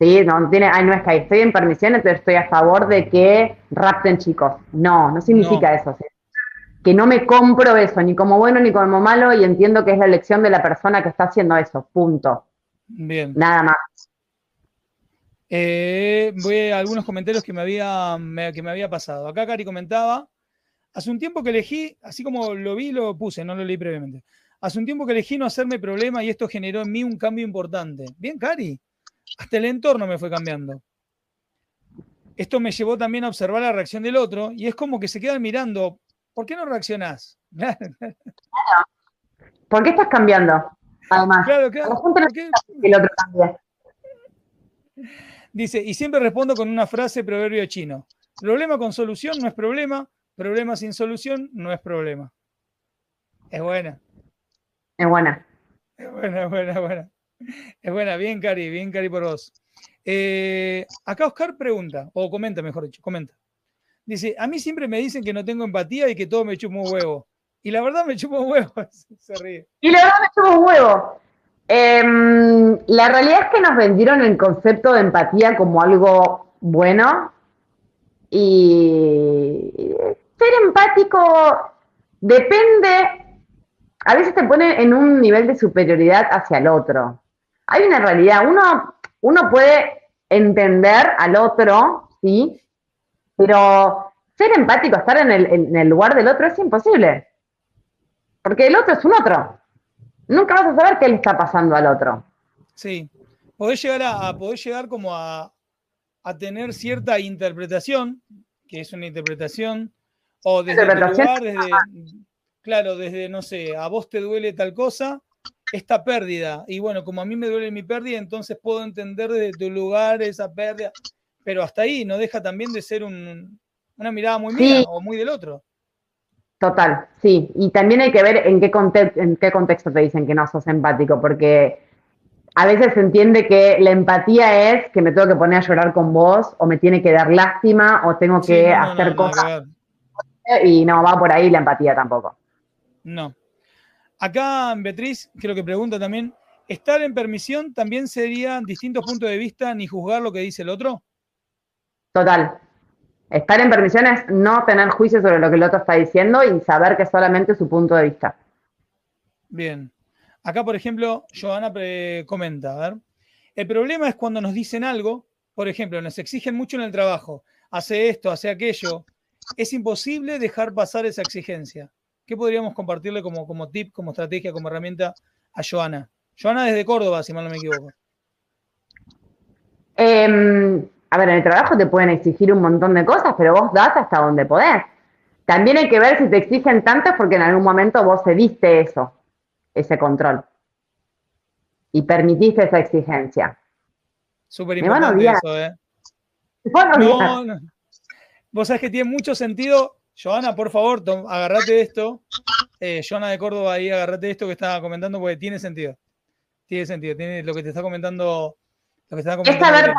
Sí, no, tiene, ay, no es que estoy en permisión, entonces estoy a favor de que rapten chicos. No, no significa eso que no me compro eso, ni como bueno ni como malo, y entiendo que es la elección de la persona que está haciendo eso, punto. Bien. Nada más. Eh, voy a algunos comentarios que me, había, que me había pasado. Acá Cari comentaba, hace un tiempo que elegí, así como lo vi, lo puse, no lo leí previamente. Hace un tiempo que elegí no hacerme problema y esto generó en mí un cambio importante. Bien, Cari. Hasta el entorno me fue cambiando. Esto me llevó también a observar la reacción del otro y es como que se quedan mirando ¿Por qué no reaccionás? <laughs> Claro. ¿Por qué estás cambiando? Además, claro, claro. el otro cambia. Dice, y siempre respondo con una frase proverbio chino. Problema con solución no es problema, problema sin solución no es problema. Es buena. Es buena. Es buena, es buena, es buena. Es buena, bien Cari, bien Cari por vos. Eh, acá Oscar pregunta, o comenta mejor dicho, comenta. Dice, a mí siempre me dicen que no tengo empatía y que todo me chupa un huevo. Y la verdad me chupa huevo. <laughs> Se ríe. Y la verdad me chupa un huevo. Em, la realidad es que nos vendieron el concepto de empatía como algo bueno. Y ser empático depende, a veces te pone en un nivel de superioridad hacia el otro. Hay una realidad, uno, uno puede entender al otro, ¿sí? Pero ser empático, estar en el, lugar del otro es imposible. Porque el otro es un otro. Nunca vas a saber qué le está pasando al otro. Sí. Podés llegar a, llegar como a, tener cierta interpretación, que es una interpretación, o desde tu lugar, desde, claro, desde, no sé, a vos te duele tal cosa, esta pérdida. Y bueno, como a mí me duele mi pérdida, entonces puedo entender desde tu lugar esa pérdida pero hasta ahí no deja también de ser un, una mirada muy mía o muy del otro. Total, sí. Y también hay que ver en qué, en qué contexto te dicen que no sos empático, porque a veces se entiende que la empatía es que me tengo que poner a llorar con vos, o me tiene que dar lástima, o tengo que hacer cosas. Y no va por ahí la empatía tampoco. No. Acá Beatriz creo que pregunta también, ¿estar en permisión también sería distintos puntos de vista ni juzgar lo que dice el otro? Total. Estar en permisión es no tener juicio sobre lo que el otro está diciendo y saber que es solamente su punto de vista. Bien. Acá, por ejemplo, Joana comenta, a ver, el problema es cuando nos dicen algo, por ejemplo, nos exigen mucho en el trabajo, hace esto, hace aquello, es imposible dejar pasar esa exigencia. ¿Qué podríamos compartirle como, como tip, como estrategia, como herramienta a Joana? Joana desde Córdoba, si mal no me equivoco. Em, a ver, en el trabajo te pueden exigir un montón de cosas, pero vos das hasta donde podés. También hay que ver si te exigen tanto porque en algún momento vos cediste eso, ese control. Y permitiste esa exigencia. Súper importante eso, ¿eh? No, no. Vos sabés que tiene mucho sentido. Joana, por favor, agarrate esto. Eh, Joana de Córdoba, ahí agarrate esto que estaba comentando porque tiene sentido. Tiene sentido. Tiene lo que te está comentando. Lo que está comentando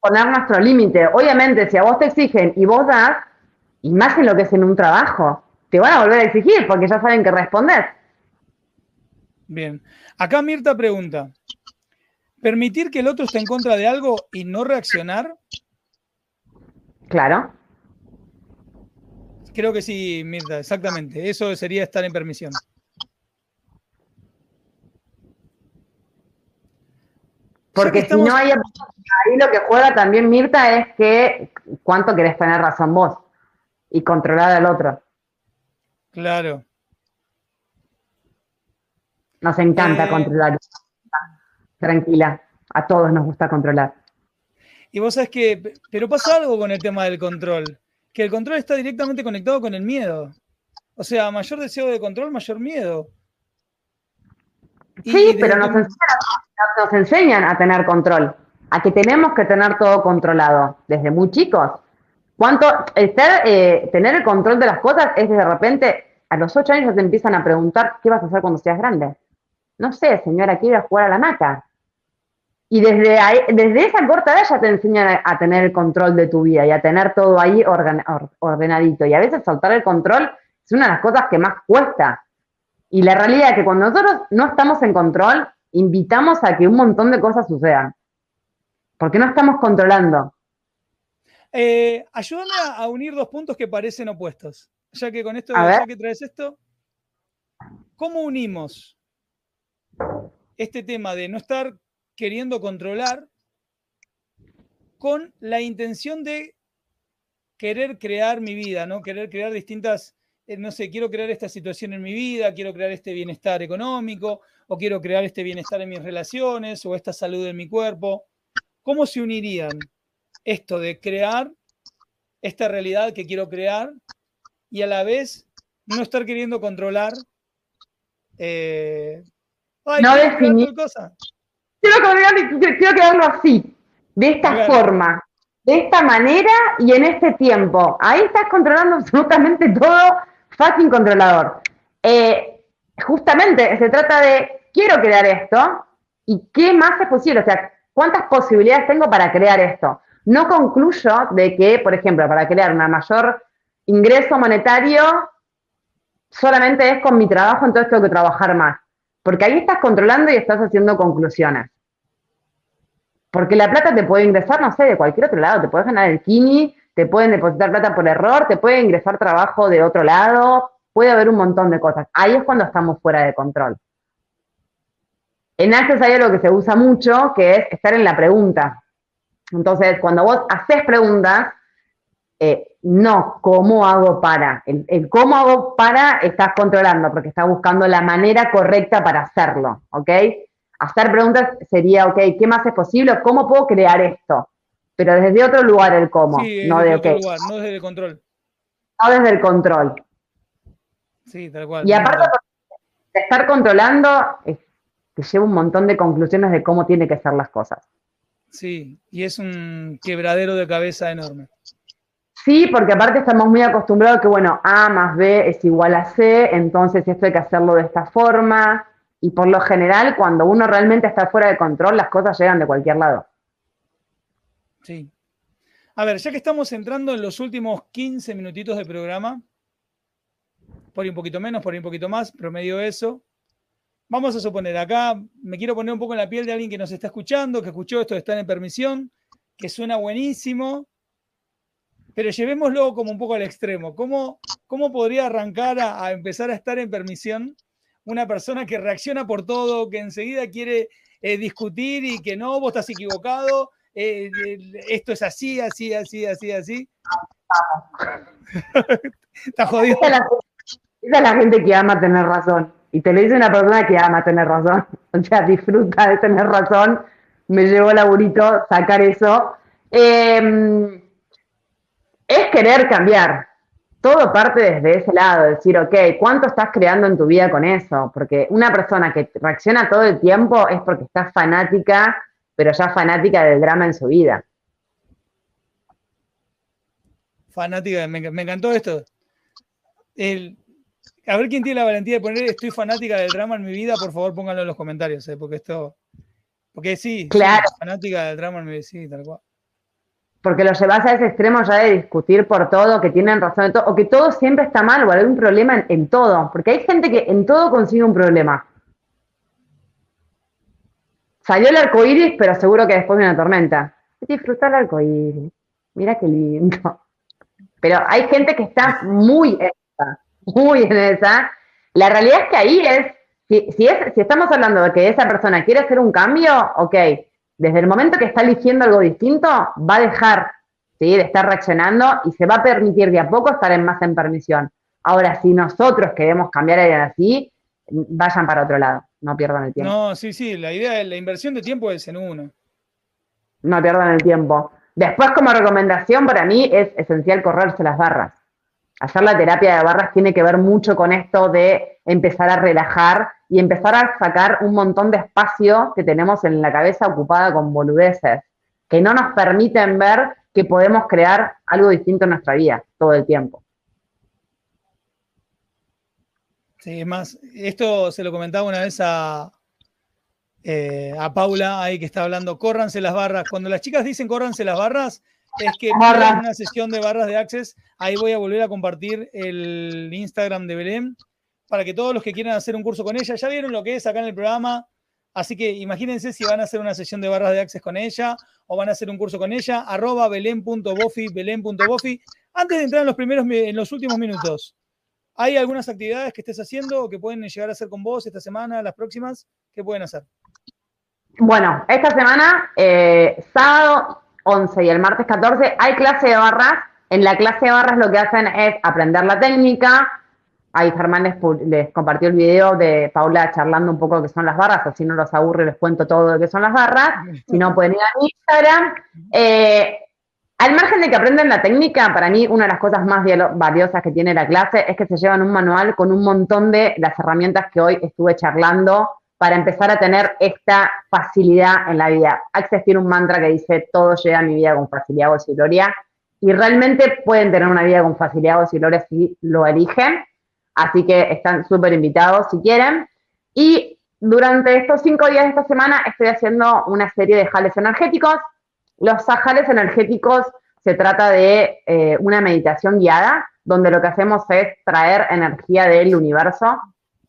poner nuestro límite. Obviamente, si a vos te exigen y vos das, y más en lo que es en un trabajo, te van a volver a exigir porque ya saben que responder. Bien. Acá Mirta pregunta, ¿permitir que el otro esté en contra de algo y no reaccionar? Claro. Creo que sí, Mirta, exactamente. Eso sería estar en permisión. Porque si no hay ahí lo que juega también Mirta es que cuánto querés tener razón vos y controlar al otro. Claro. Nos encanta eh, controlar. Tranquila, a todos nos gusta controlar. Y vos sabés que, pero pasa algo con el tema del control, que el control está directamente conectado con el miedo. O sea, mayor deseo de control, mayor miedo. Sí, pero nos enseñan a tener control a que tenemos que tener todo controlado desde muy chicos. ¿Cuánto estar, eh, tener el control de las cosas es de repente, a los ocho años ya te empiezan a preguntar qué vas a hacer cuando seas grande? No sé, señora, quiero jugar a la maca. Y desde, ahí, desde esa corta edad ya te enseñan a, tener el control de tu vida y a tener todo ahí ordenadito. Y a veces soltar el control es una de las cosas que más cuesta. Y la realidad es que cuando nosotros no estamos en control, invitamos a que un montón de cosas sucedan. ¿Por qué no estamos controlando? Eh, ayúdame a, unir dos puntos que parecen opuestos. Ya que con esto, ya que traes esto, ¿cómo unimos este tema de no estar queriendo controlar con la intención de querer crear mi vida, ¿no? Querer crear distintas, eh, no sé, quiero crear esta situación en mi vida, quiero crear este bienestar económico, o quiero crear este bienestar en mis relaciones, o esta salud en mi cuerpo. ¿Cómo se unirían esto de crear esta realidad que quiero crear y a la vez no estar queriendo controlar? Eh, no definir. Quiero, quiero quedarlo así, de esta forma, de esta manera y en este tiempo. Ahí estás controlando <laughs> absolutamente todo, fucking controlador. Eh, justamente se trata de, quiero crear esto y qué más es posible. O sea, ¿Cuántas posibilidades tengo para crear esto? No concluyo de que, por ejemplo, para crear un mayor ingreso monetario, solamente es con mi trabajo, entonces tengo que trabajar más. Porque ahí estás controlando y estás haciendo conclusiones. Porque la plata te puede ingresar, no sé, de cualquier otro lado. Te puedes ganar el kini, te pueden depositar plata por error, te puede ingresar trabajo de otro lado, puede haber un montón de cosas. Ahí es cuando estamos fuera de control. En Access hay algo que se usa mucho, que es estar en la pregunta. Entonces, cuando vos haces preguntas, eh, no cómo hago para. El, cómo hago para estás controlando, porque estás buscando la manera correcta para hacerlo, ¿ok? Hacer preguntas sería, ok, ¿qué más es posible? ¿Cómo puedo crear esto? Pero desde otro lugar el cómo, no de, otro lugar, no desde el control. No desde el control. Sí, tal cual. Y aparte de estar controlando, te lleva un montón de conclusiones de cómo tiene que ser las cosas. Sí, y es un quebradero de cabeza enorme. Sí, porque aparte estamos muy acostumbrados que, bueno, A más B es igual a C, entonces esto hay que hacerlo de esta forma. Y por lo general, cuando uno realmente está fuera de control, las cosas llegan de cualquier lado. Sí. A ver, ya que estamos entrando en los últimos 15 minutitos de programa, por ahí un poquito menos, por ahí un poquito más, promedio eso. Vamos a suponer, acá me quiero poner un poco en la piel de alguien que nos está escuchando, que escuchó esto estar en permisión, que suena buenísimo, pero llevémoslo como un poco al extremo. ¿Cómo, cómo podría arrancar a, empezar a estar en permisión una persona que reacciona por todo, que enseguida quiere eh, discutir y que no, vos estás equivocado, eh, esto es así, así, así, así, así? <laughs> Está jodido. Esa es, la, gente que ama tener razón. Y te lo dice una persona que ama tener razón. <laughs> O sea, disfruta de tener razón. Me llevó laburito sacar eso. Eh, es querer cambiar. Todo parte desde ese lado, decir, ok, ¿cuánto estás creando en tu vida con eso? Porque una persona que reacciona todo el tiempo es porque está fanática, pero ya fanática del drama en su vida. Fanática, me, encantó esto. a ver quién tiene la valentía de poner estoy fanática del drama en mi vida, por favor pónganlo en los comentarios, eh, porque esto. Porque sí, claro. fanática del drama en mi vida, sí, tal cual porque lo llevas a ese extremo ya de discutir por todo, que tienen razón o que todo siempre está mal, o hay un problema en, todo, porque hay gente que en todo consigue un problema. Salió el arco iris, pero seguro que después de una tormenta. Disfruta el arco iris. Mira qué lindo. Pero hay gente que está muy en esa, muy en esa. La realidad es que ahí es, si, si, es, si estamos hablando de que esa persona quiere hacer un cambio, ok, desde el momento que está eligiendo algo distinto, va a dejar de estar reaccionando y se va a permitir de a poco estar en más en permisión. Ahora, si nosotros queremos cambiar a así, vayan para otro lado, no pierdan el tiempo. No, sí, sí, la idea, la inversión de tiempo es en uno. No pierdan el tiempo. Después, como recomendación, para mí es esencial correrse las barras. Hacer la terapia de barras tiene que ver mucho con esto de empezar a relajar y empezar a sacar un montón de espacio que tenemos en la cabeza ocupada con boludeces, que no nos permiten ver que podemos crear algo distinto en nuestra vida todo el tiempo. Sí, es más, esto se lo comentaba una vez a, eh, a Paula, ahí que está hablando, córranse las barras. Cuando las chicas dicen córranse las barras, es que para una sesión de barras de Access, ahí voy a volver a compartir el Instagram de Belén para que todos los que quieran hacer un curso con ella, ya vieron lo que es acá en el programa, así que imagínense si van a hacer una sesión de barras de access con ella o van a hacer un curso con ella, arroba belén.bofi, belén.bofi. Antes de entrar en los primeros, en los últimos minutos, ¿hay algunas actividades que estés haciendo o que pueden llegar a hacer con vos esta semana, las próximas? ¿Qué pueden hacer? Bueno, esta semana, eh, sábado 11 y el martes 14, hay clase de barras. En la clase de barras lo que hacen es aprender la técnica, Ahí Germán les, compartió el video de Paula charlando un poco de qué son las barras, así no los aburre, les cuento todo de qué son las barras. Si no, pueden ir a Instagram. Eh, al margen de que aprenden la técnica, para mí una de las cosas más valiosas que tiene la clase es que se llevan un manual con un montón de las herramientas que hoy estuve charlando para empezar a tener esta facilidad en la vida. Access tiene un mantra que dice, todo llega a mi vida con facilidad, o y gloria. Y realmente pueden tener una vida con facilidad, o y gloria si lo eligen. Así que están súper invitados si quieren. Y durante estos cinco días de esta semana estoy haciendo una serie de jales energéticos. Los jales energéticos se trata de eh, una meditación guiada, donde lo que hacemos es traer energía del universo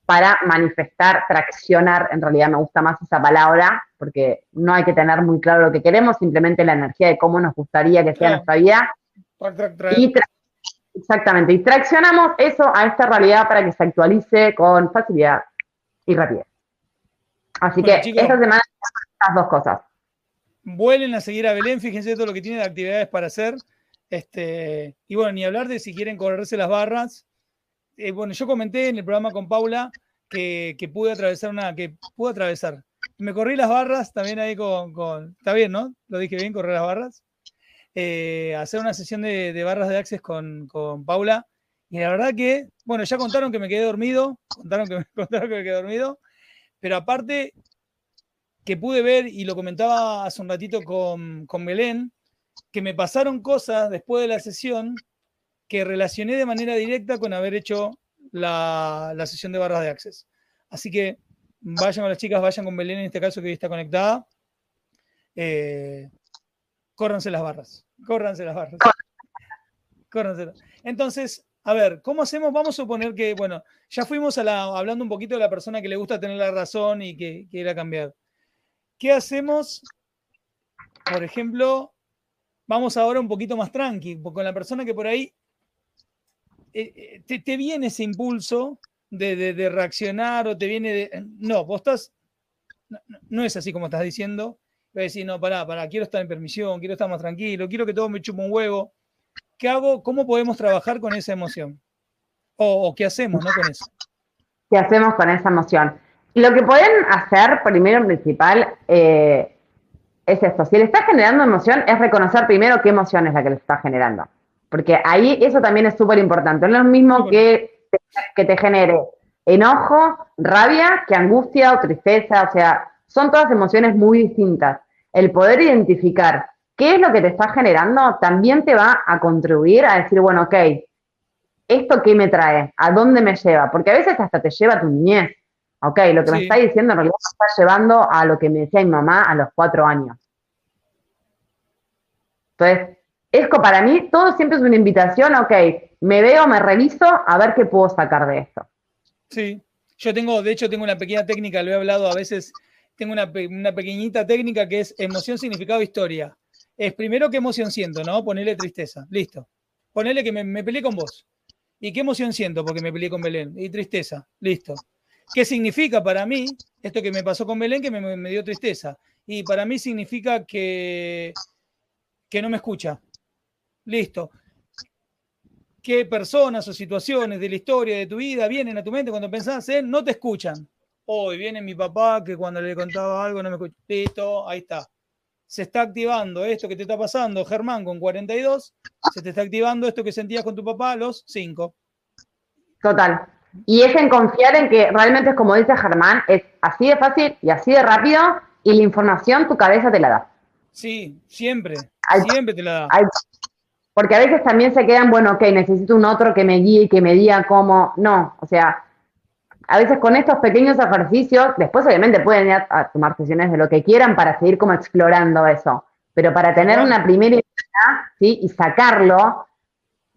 para manifestar, traccionar, en realidad me gusta más esa palabra, porque no hay que tener muy claro lo que queremos, simplemente la energía de cómo nos gustaría que sea nuestra vida. Y Exactamente, y traccionamos eso a esta realidad para que se actualice con facilidad y rapidez. Así que esta semana las dos cosas. Vuelen a seguir a Belén, fíjense todo lo que tiene de actividades para hacer. Este, y bueno, ni hablar de si quieren correrse las barras. Eh, bueno, yo comenté en el programa con Paula que, pude atravesar una, que pude atravesar. Me corrí las barras también ahí con, con, Está bien, ¿no? Lo dije bien, correr las barras. Eh, hacer una sesión de, barras de access con, Paula. Y la verdad que, bueno, ya contaron que me quedé dormido, <laughs> contaron que me, <laughs> contaron que me quedé dormido, pero aparte que pude ver, y lo comentaba hace un ratito con, con Belén, que me pasaron cosas después de la sesión que relacioné de manera directa con haber hecho la, sesión de barras de access. Así que vayan con las chicas, vayan con Belén en este caso que hoy está conectada. Eh, córranse las barras, córranse las barras. Córranse. Entonces, a ver, ¿cómo hacemos? Vamos a suponer que, bueno, ya fuimos a la, hablando un poquito de la persona que le gusta tener la razón y que quiera cambiar. ¿Qué hacemos? Por ejemplo, vamos ahora un poquito más tranqui, con la persona que por ahí eh, eh, te, viene ese impulso de, reaccionar o te viene de... No, vos estás... No, es así como estás diciendo. Voy a decir, no, pará, pará, quiero estar en permisión, quiero estar más tranquilo, quiero que todo me chupe un huevo. ¿Qué hago? ¿Cómo podemos trabajar con esa emoción? O, qué hacemos, ¿no? Con eso. ¿Qué hacemos con esa emoción? Lo que pueden hacer, primero en principal, eh, es esto. Si le está generando emoción, es reconocer primero qué emoción es la que le está generando. Porque ahí eso también es súper importante. No es lo mismo que, que te genere enojo, rabia, que angustia o tristeza. O sea, son todas emociones muy distintas. El poder identificar qué es lo que te está generando también te va a contribuir a decir, bueno, ok, ¿esto qué me trae? ¿A dónde me lleva? Porque a veces hasta te lleva a tu niñez. Ok, lo que me está diciendo en realidad me está llevando a lo que me decía mi mamá a los cuatro años. Entonces, Esco, para mí, todo siempre es una invitación, ok, me veo, me reviso, a ver qué puedo sacar de esto. Sí, yo tengo, de hecho, tengo una pequeña técnica, lo he hablado a veces, tengo una, pequeñita técnica que es emoción, significado, historia. Es primero qué emoción siento, ¿no? Ponerle tristeza, listo. Ponerle que me, me peleé con vos. ¿Y qué emoción siento porque me peleé con Belén? Y tristeza, listo. ¿Qué significa para mí esto que me pasó con Belén que me, me dio tristeza? Y para mí significa que, que no me escucha, Listo. ¿Qué personas o situaciones de la historia de tu vida vienen a tu mente cuando pensás en no te escuchan? Hoy viene mi papá que cuando le contaba algo no me escucha. Listo, ahí está. Se está activando esto que te está pasando, Germán, con 42. Se te está activando esto que sentías con tu papá a los 5. Total. Y es en confiar en que realmente es como dice Germán, es así de fácil y así de rápido y la información tu cabeza te la da. Sí, siempre. siempre te la da. Porque a veces también se quedan, bueno, ok, necesito un otro que me guíe, que me diga cómo. No, o sea, a veces con estos pequeños ejercicios, después obviamente pueden ir a, tomar sesiones de lo que quieran para seguir como explorando eso. Pero para tener una primera idea, ¿sí? Y sacarlo,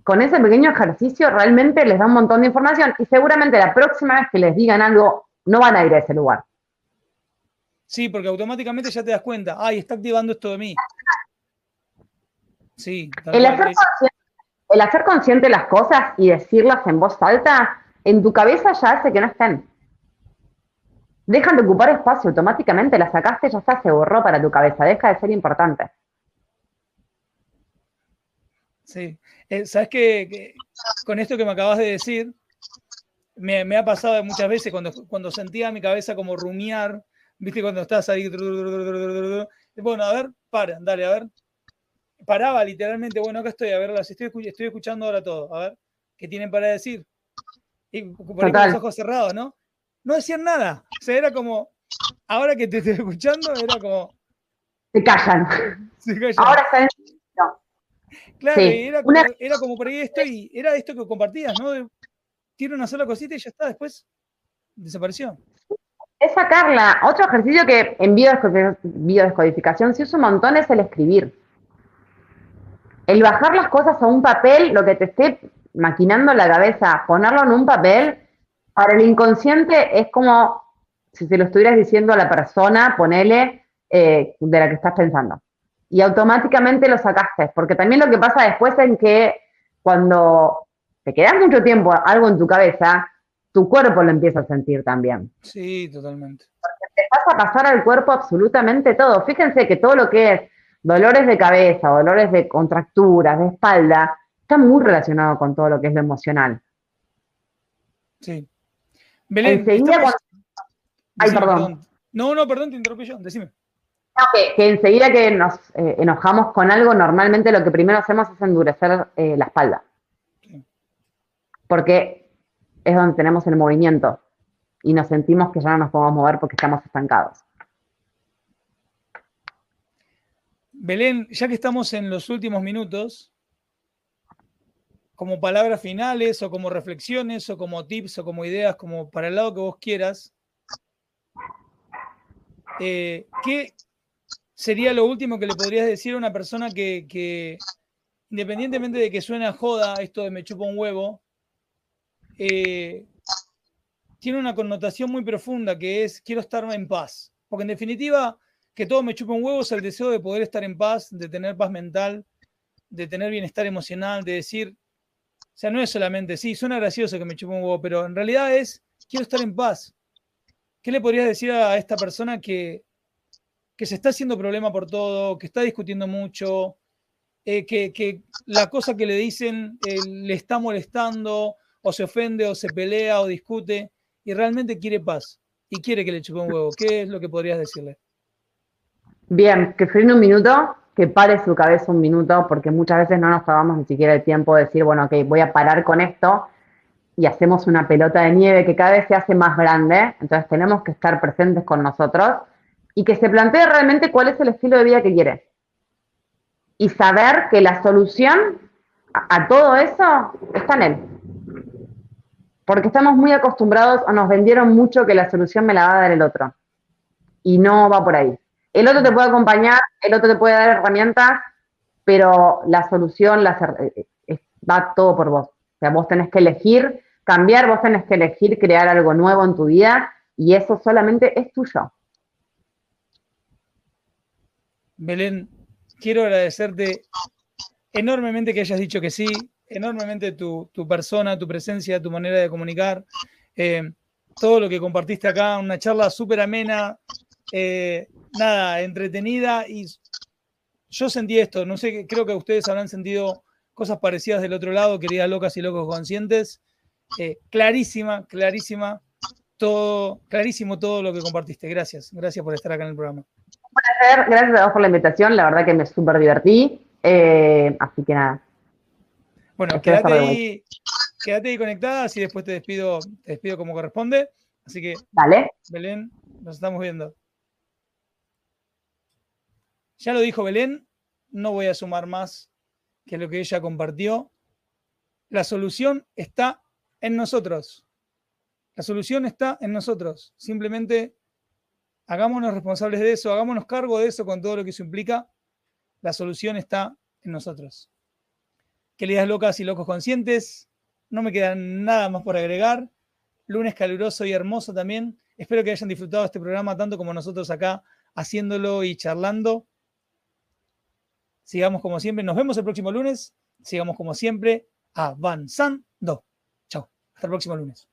con ese pequeño ejercicio realmente les da un montón de información y seguramente la próxima vez que les digan algo, no van a ir a ese lugar. Sí, porque automáticamente ya te das cuenta, ay, está activando esto de mí. Sí, el hacer, consciente, las cosas y decirlas en voz alta, en tu cabeza ya hace que no estén. Dejan de ocupar espacio automáticamente, la sacaste, ya está, se borró para tu cabeza, deja de ser importante. Sí, eh, sabes que, con esto que me acabas de decir, me, ha pasado muchas veces cuando, cuando sentía mi cabeza como rumiar, viste, cuando estás ahí, bueno, a ver, para, dale, a ver, paraba literalmente, bueno, acá estoy, a ver, estoy escuchando ahora todo, a ver, ¿qué tienen para decir? Y por con los ojos cerrados, ¿no? No decían nada. O sea, era como, ahora que te estoy escuchando, era como. Se callan. Se callan. Ahora están. No. Claro, era, como, era como por ahí esto y era esto que compartías, ¿no? tiene una sola cosita y ya está, después desapareció. Es sacarla. Otro ejercicio que en biodescodificación se usa un montón es el escribir el bajar las cosas a un papel, lo que te esté maquinando la cabeza, ponerlo en un papel, para el inconsciente es como si se lo estuvieras diciendo a la persona, ponele, eh, de la que estás pensando. Y automáticamente lo sacaste, porque también lo que pasa después es que cuando te quedas mucho tiempo algo en tu cabeza, tu cuerpo lo empieza a sentir también. Sí, totalmente. Porque te pasa a pasar al cuerpo absolutamente todo. Fíjense que todo lo que es dolores de cabeza, dolores de contracturas, de espalda, está muy relacionado con todo lo que es lo emocional. Sí. Belén, enseguida Ay, perdón. No, no, perdón, te interrumpí yo, decime. que, enseguida que nos eh, enojamos con algo, normalmente lo que primero hacemos es endurecer eh, la espalda. Porque es donde tenemos el movimiento y nos sentimos que ya no nos podemos mover porque estamos estancados. Belén, ya que estamos en los últimos minutos, como palabras finales o como reflexiones o como tips o como ideas, como para el lado que vos quieras, eh, ¿qué sería lo último que le podrías decir a una persona que, independientemente de que suene a joda esto de me chupa un huevo, eh, tiene una connotación muy profunda que es quiero estar en paz? Porque en definitiva, que todo me chupa un huevo es el deseo de poder estar en paz, de tener paz mental, de tener bienestar emocional, de decir, o sea, no es solamente, sí, suena gracioso que me chupe un huevo, pero en realidad es, quiero estar en paz. ¿Qué le podrías decir a esta persona que, que se está haciendo problema por todo, que está discutiendo mucho, eh, que, la cosa que le dicen eh, le está molestando, o se ofende, o se pelea, o discute, y realmente quiere paz, y quiere que le chupe un huevo? ¿Qué es lo que podrías decirle? Bien, que frene un minuto, que pare su cabeza un minuto, porque muchas veces no nos tomamos ni siquiera el tiempo de decir, bueno, ok, voy a parar con esto y hacemos una pelota de nieve que cada vez se hace más grande, entonces tenemos que estar presentes con nosotros y que se plantee realmente cuál es el estilo de vida que quiere. Y saber que la solución a, todo eso está en él. Porque estamos muy acostumbrados o nos vendieron mucho que la solución me la va a dar el otro. Y no va por ahí. El otro te puede acompañar, el otro te puede dar herramientas, pero la solución la, eh, eh, va todo por vos. O sea, vos tenés que elegir cambiar, vos tenés que elegir crear algo nuevo en tu vida y eso solamente es tuyo. Belén, quiero agradecerte enormemente que hayas dicho que sí, enormemente tu, persona, tu presencia, tu manera de comunicar, eh, todo lo que compartiste acá, una charla súper amena, nada, entretenida y yo sentí esto, no sé, creo que ustedes habrán sentido cosas parecidas del otro lado, queridas locas y locos conscientes. Eh, clarísima, clarísima, todo, clarísimo todo lo que compartiste. Gracias, gracias por estar acá en el programa. Un placer, gracias a vos por la invitación, la verdad que me súper divertí, eh, así que nada. Bueno, quédate ahí, quédate ahí conectada, así después te despido, te despido como corresponde. Así que, Dale. Belén, nos estamos viendo. Ya lo dijo Belén, no voy a sumar más que lo que ella compartió. La solución está en nosotros. La solución está en nosotros. Simplemente hagámonos responsables de eso, hagámonos cargo de eso con todo lo que eso implica. La solución está en nosotros. Queridas locas y locos conscientes, no me queda nada más por agregar. Lunes caluroso y hermoso también. Espero que hayan disfrutado este programa tanto como nosotros acá haciéndolo y charlando. Sigamos como siempre. Nos vemos el próximo lunes. Sigamos como siempre avanzando. Chao. Hasta el próximo lunes.